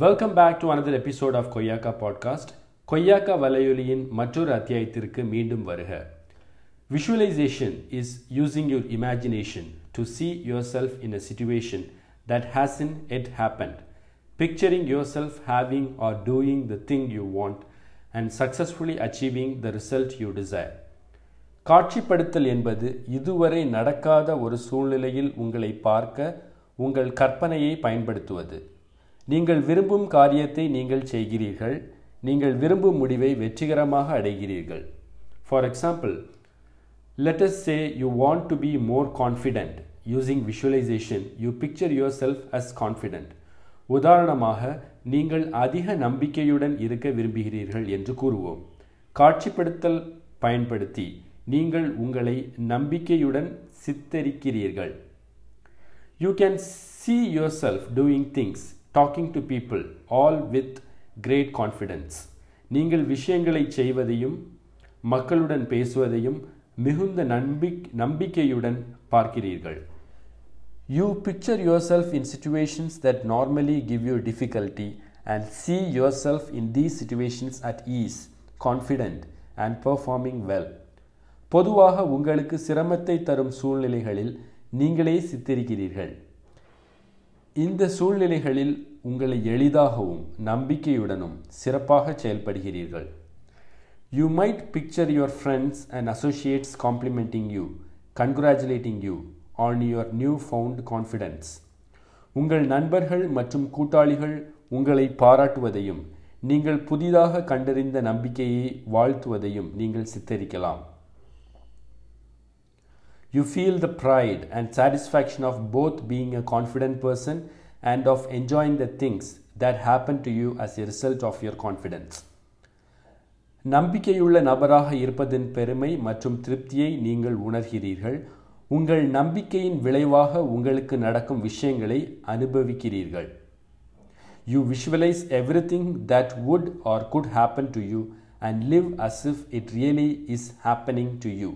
Welcome back to another episode of Koyyakka podcast Koyyakka வலையொலியின் மற்றொரு அத்தியாயத்திற்கு மீண்டும் வருக visualisation is using your imagination to see yourself in a situation that hasn't yet happened picturing yourself having or doing the thing you want and successfully achieving the result you desire காட்சிப்படுத்தல் என்பது இதுவரை நடக்காத ஒரு சூழ்நிலையில் உங்களை பார்க்க உங்கள் கற்பனையை பயன்படுத்துவது நீங்கள் விரும்பும் காரியத்தை நீங்கள் செய்கிறீர்கள். நீங்கள் விரும்பும் முடிவை வெற்றிகரமாக அடைகிறீர்கள். For example let say you want to be more confident using visualisation you picture yourself as confident உதாரணமாக நீங்கள் அதிக நம்பிக்கையுடன் இருக்க விரும்புகிறீர்கள் என்று கூறுவோம். காட்சிப்படுத்தல் பயன்படுத்தி நீங்கள் உங்களை நம்பிக்கையுடன் சித்தரிக்கிறீர்கள். You can see yourself doing things talking to people all with great confidence நீங்கள் விஷயங்களை செய்வதையும் மக்களுடன் பேசுவதையும் மிகுந்த நம்பிக் நம்பிக்கையுடன் பார்க்கிறீர்கள் you picture yourself in situations that normally give you difficulty and see yourself in these situations at ease confident and performing well பொதுவாக உங்களுக்கு சிரமத்தை தரும் சூழ்நிலைகளில் நீங்களே சித்தரிக்கிறீர்கள் இந்த சூழ்நிலைகளில் உங்களை எளிதாகவும் நம்பிக்கையுடனும் சிறப்பாக செயல்படுகிறீர்கள். You might picture your friends and associates complimenting you congratulating you on your new found confidence உங்கள் நண்பர்கள் மற்றும் கூட்டாளிகள் உங்களை பாராட்டுவதையும் நீங்கள் புதிதாக கண்டறிந்த நம்பிக்கையை வாழ்த்துவதையும் நீங்கள் சித்தரிக்கலாம். You feel the pride and satisfaction of both being a confident person and of enjoying the things that happen to you as a result of your confidence. நம்பிக்கையுள்ள நபராக இருப்பதன் பெருமை மற்றும் திருப்தியை நீங்கள் உணர்கிறீர்கள். உங்கள் நம்பிக்கையின் விளைவாக உங்களுக்கு நடக்கும் விஷயங்களை அனுபவிக்கிறீர்கள். You visualise everything that would or could happen to you and live as if it really is happening to you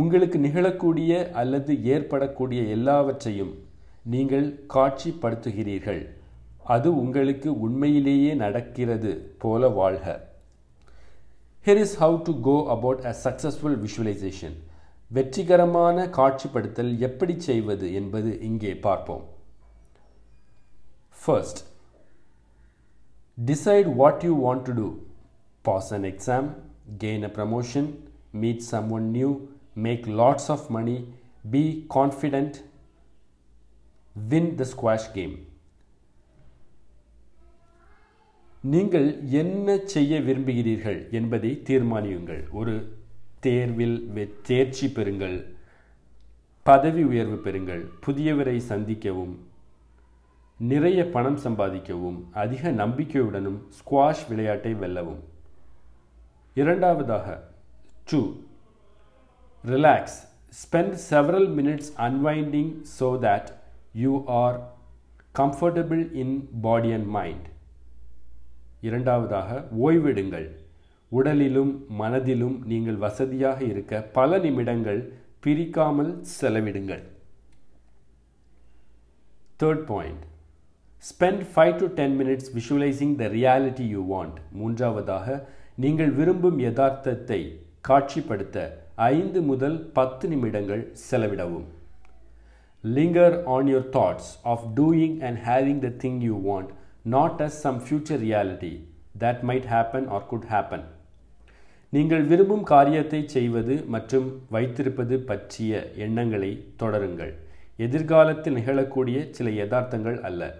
உங்களுக்கு நிகழக்கூடிய அல்லது ஏற்படக்கூடிய எல்லாவற்றையும் நீங்கள் காட்சிப்படுத்துகிறீர்கள். அது உங்களுக்கு உண்மையிலேயே நடக்கிறது போல வாழ்க. Here is how to go about a successful visualisation வெற்றிகரமான காட்சிப்படுத்தல் எப்படி செய்வது என்பது இங்கே பார்ப்போம். First decide what you want to do pass an exam gain a promotion meet someone new make lots of money, be confident, win the squash game. நீங்கள் என்ன செய்ய விரும்புகிறீர்கள் என்பதை தீர்மானியுங்கள். ஒரு தேர்வில் தேர்ச்சி பெறுங்கள். பதவி உயர்வு பெறுங்கள். புதியவரை சந்திக்கவும். நிறைய பணம் சம்பாதிக்கவும். அதிக நம்பிக்கையுடனும் ஸ்குவாஷ் விளையாட்டை வெல்லவும். இரண்டாவதாக two Relax. Spend several minutes unwinding so that you are comfortable in body and mind. இரண்டாவதாக ஓய்வெடுங்கள் உடலிலும் மனதிலும் நீங்கள் வசதியாக இருக்க பல நிமிடங்கள் பிரிக்காமல் செலவிடுங்கள் third point spend five to ten minutes visualising the reality you want மூன்றாவதாக நீங்கள் விரும்பும் யதார்த்தத்தை காட்சிப்படுத்த ஐந்து முதல் பத்து நிமிடங்கள் செலவிடவும். Linger on your thoughts of doing and having the thing you want not as some future reality that might happen or could happen நீங்கள் விரும்பும் காரியத்தை செய்வது மற்றும் வைத்திருப்பது பற்றிய எண்ணங்களை தொடருங்கள். எதிர்காலத்தில் நிகழக்கூடிய சில யதார்த்தங்கள் அல்ல.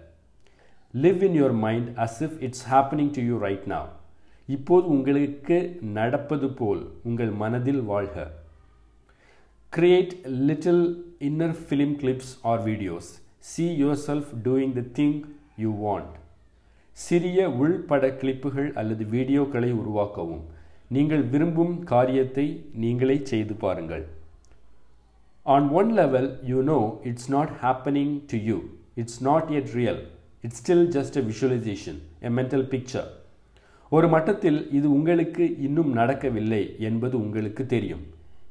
Live in your mind as if it's happening to you right now இப்போது உங்களுக்கு நடப்பது போல் உங்கள் மனதில் வாழ்க. Create little inner film clips or videos see yourself doing the thing you want சிறிய உள்பட கிளிப்புகள் அல்லது வீடியோக்களை உருவாக்கவும். நீங்கள் விரும்பும் காரியத்தை நீங்களே செய்து பாருங்கள். On one level you know it's not happening to you it's not yet real it's still just a visualisation a mental picture ஒரு மட்டத்தில் இது உங்களுக்கு இன்னும் நடக்கவில்லை என்பது உங்களுக்கு தெரியும்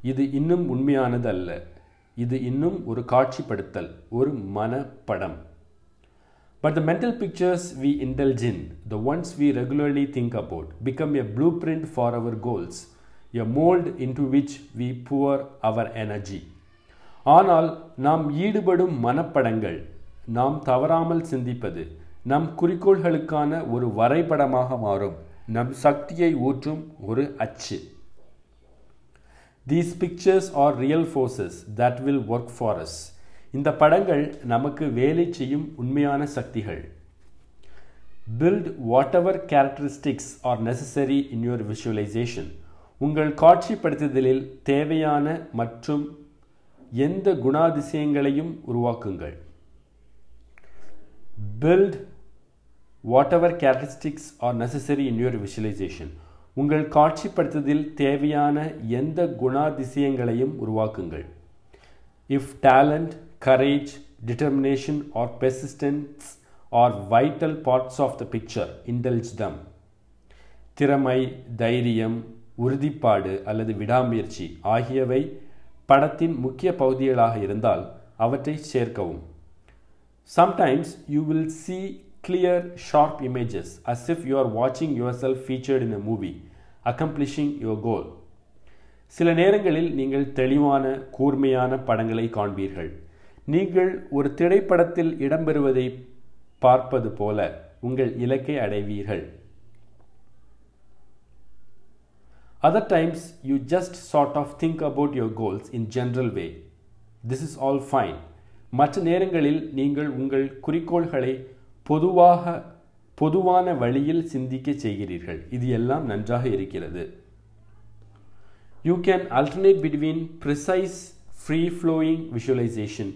இது இன்னும் உண்மையானது அல்ல இது இன்னும் ஒரு காட்சிப்படுத்தல் ஒரு மனப்படம் but the mental pictures we indulge the ones we regularly think about become a blueprint for our goals a mould into which we pour our energy ஆனால் நாம் ஈடுபடும் மனப்படங்கள் நாம் தவறாமல் சிந்திப்பது நம் குறிக்கோள்களுக்கான ஒரு வரைபடமாக மாறும். நம் சக்தியை ஊற்றும் ஒரு அச்சு. These pictures are real forces that will work for us இந்த படங்கள் நமக்கு வேலை செய்யும் உண்மையான சக்திகள். Build whatever characteristics are necessary in your visualisation உங்கள் காட்சிப்படுத்துதலில் தேவையான மற்றும் எந்த குணாதிசயங்களையும் உருவாக்குங்கள். Build whatever characteristics are necessary in your visualisation உங்கள் காட்சிப்படுத்துதலில் தேவையான எந்த குணாதிசயங்களையும் உருவாக்குங்கள். If talent courage determination or persistence are vital parts of the picture indulge them திறமை தைரியம் உறுதிப்பாடு அல்லது விடாமுயற்சி ஆகியவை படத்தின் முக்கிய பகுதிகளாக இருந்தால் அவற்றை சேர்க்கவும். Sometimes you will see clear sharp images as if you are வாட்சிங் yourself featured in a movie accomplishing your goal சில நேரங்களில் நீங்கள் தெளிவான கூர்மையான படங்களை காண்பீர்கள் நீங்கள் ஒரு திரைப்படத்தில் இடம்பெறுவதை பார்ப்பது போல உங்கள் இலக்கை அடைவீர்கள் other times you just sort of think about your goals in general way this is all fine மற்ற நேரங்களில் நீங்கள் உங்கள் குறிக்கோள்களை பொதுவாக பொதுவான வழியில் சிந்திக்க செய்கிறீர்கள். இது எல்லாம் நன்றாக இருக்கிறது. You can alternate between precise free flowing visualisation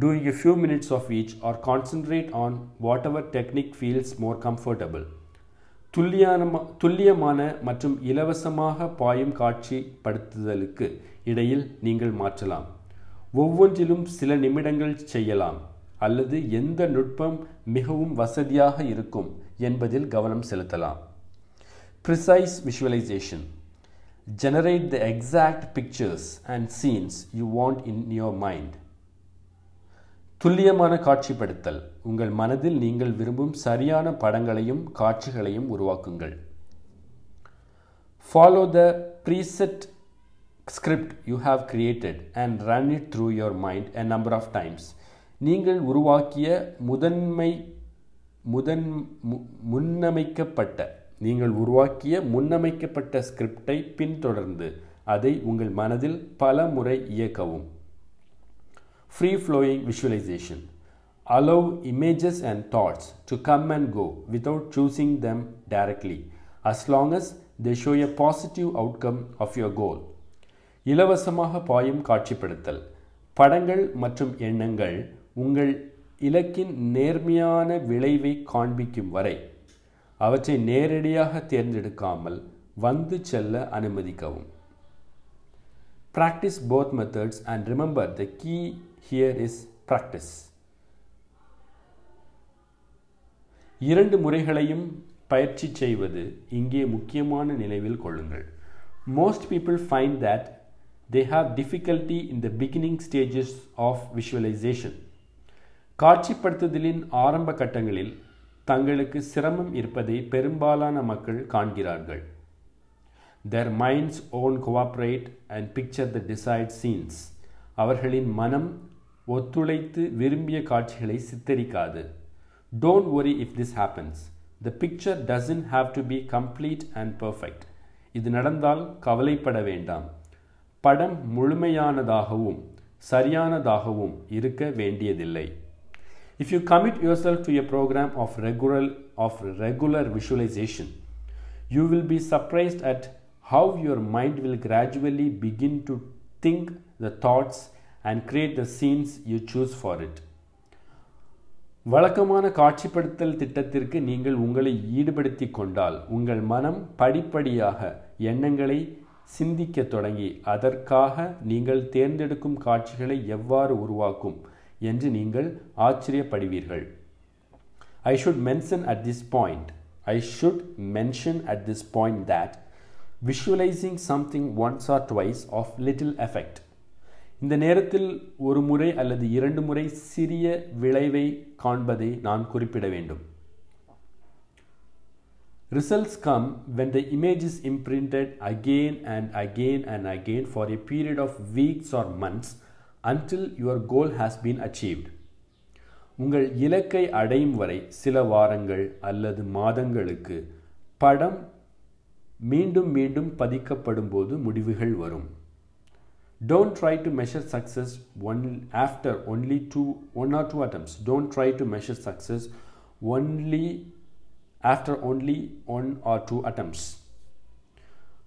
doing a few minutes of each or or on whatever technique feels more comfortable துல்லியான துல்லியமான மற்றும் இலவசமாக பாயும் காட்சிப்படுத்துதலுக்கு இடையில் நீங்கள் மாற்றலாம். ஒவ்வொன்றிலும் சில நிமிடங்கள் செய்யலாம். அல்லது எந்த நுட்பம் மிகவும் வசதியாக இருக்கும் என்பதில் கவனம் செலுத்தலாம். Precise visualisation generate the exact pictures and scenes you want in your mind துல்லியமான காட்சிப்படுத்தல். உங்கள் மனதில் நீங்கள் விரும்பும் சரியான படங்களையும் காட்சிகளையும் உருவாக்குங்கள். Follow the preset script you have created and run it through your mind a number of times நீங்கள் உருவாக்கிய முதன்மை முதன் முன்னமைக்கப்பட்ட நீங்கள் உருவாக்கிய முன்னமைக்கப்பட்ட ஸ்கிரிப்டை பின்தொடர்ந்து அதை உங்கள் மனதில் பல முறை இயக்கவும். Free flowing visualisation allow images and thoughts to come and go without choosing them directly as long as they show a positive outcome of your goal இலவசமாக பாயும் காட்சிப்படுத்தல். படங்கள் மற்றும் எண்ணங்கள் உங்கள் இலக்கின் நேர்மையான விளைவை காண்பிக்கும் வரை அவற்றை நேரடியாக தேர்ந்தெடுக்காமல் வந்து செல்ல அனுமதிக்கவும். Practise both methods and remember the key here is practice இரண்டு முறைகளையும் பயிற்சி செய்வது இங்கே முக்கியமான நினைவில் கொள்ளுங்கள். Most people find that they have difficulty in the beginning stages of visualisation காட்சிப்படுத்துதலின் ஆரம்ப கட்டங்களில் தங்களுக்கு சிரமம் இருப்பதை பெரும்பாலான மக்கள் காண்கிறார்கள். Their minds won't cooperate and picture the desired scenes அவர்களின் மனம் ஒத்துழைத்து விரும்பிய காட்சிகளை சித்தரிக்காது. Don't worry if this happens the picture doesn't have to be complete and perfect இது நடந்தால் கவலைப்பட வேண்டாம். படம் முழுமையானதாகவும் சரியானதாகவும் இருக்க வேண்டியதில்லை. If you commit yourself to a program of regular, of regular visualization, you will be surprised at how your mind will gradually begin to think the thoughts and create the scenes you choose for it. வழக்கமான காட்சிப்படுத்தல் திட்டத்திற்கு நீங்கள் உங்களை ஈடுபடுத்தி கொண்டால் உங்கள் மனம் படிப்படியாக எண்ணங்களை சிந்திக்க தொடங்கி அதற்காக நீங்கள் தேர்ந்தெடுக்கும் காட்சிகளை எவ்வாறு உருவாக்கும் என்று நீங்கள் ஆச்சரியப்படுவீர்கள். I should mention at this point I should mention at this point that visualising something once or twice of little effect இந்த நேரத்தில் ஒரு முறை அல்லது இரண்டு முறை சிறிய விளைவை காண்பதை நான் குறிப்பிட வேண்டும். Results come when the image is imprinted again and again and again for a period of weeks or months until your goal has been achieved உங்கள் இலக்கை அடையும் வரை சில வாரங்கள் அல்லது மாதங்களுக்கு படம் மீண்டும் மீண்டும் பதிக்கப்படும் போது முடிவுகள் வரும் don't try to measure success one after only two one or two attempts don't try to measure success only after only one or two attempts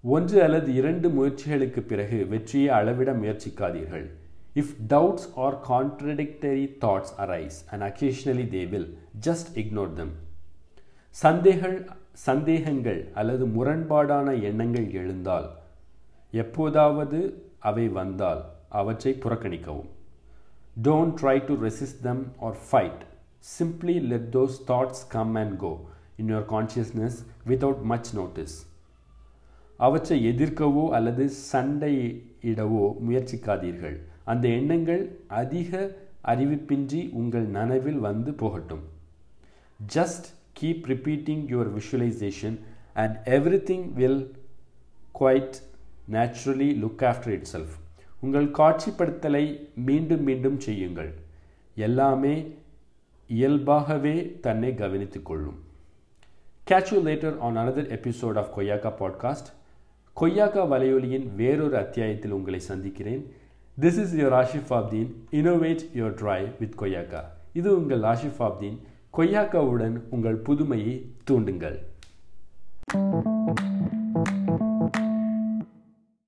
ஒன்று அல்லது இரண்டு முயற்சிகளுக்கு பிறகு வெற்றியை அளவிட முயற்சிக்காதீர்கள் if doubts or contradictory thoughts arise and occasionally they will just ignore them சந்தேகங்கள் சந்தேகங்கள் அல்லது முரண்பாடான எண்ணங்கள் எழுந்தால் எப்போதாவது அவை வந்தால் அவற்றை புறக்கணிக்கவும். Don't try to resist them or fight simply let those thoughts come and go in your consciousness without much notice அவற்றை எதிர்க்கவோ அல்லது சண்டையிடவோ முயற்சிக்காதீர்கள். அந்த எண்ணங்கள் அதிக அறிவிப்பின்றி உங்கள் நனவில் வந்து போகட்டும். Just keep repeating your visualisation and everything will quite naturally look after itself உங்கள் காட்சிப்படுத்தலை மீண்டும் மீண்டும் செய்யுங்கள். எல்லாமே இயல்பாகவே தன்னை கவனித்துக் கொள்ளும். Catch on another episode of Koyyakka podcast Koyyakka வலையொலியின் வேறொரு அத்தியாயத்தில் உங்களை சந்திக்கிறேன். This is your Ashif Abdeen innovate your drive with Koyyakka இது உங்கள் ஆஷிஃப் ஆப்தீன் கொய்யாக்காவுடன் உங்கள் புதுமையை தூண்டுங்கள்.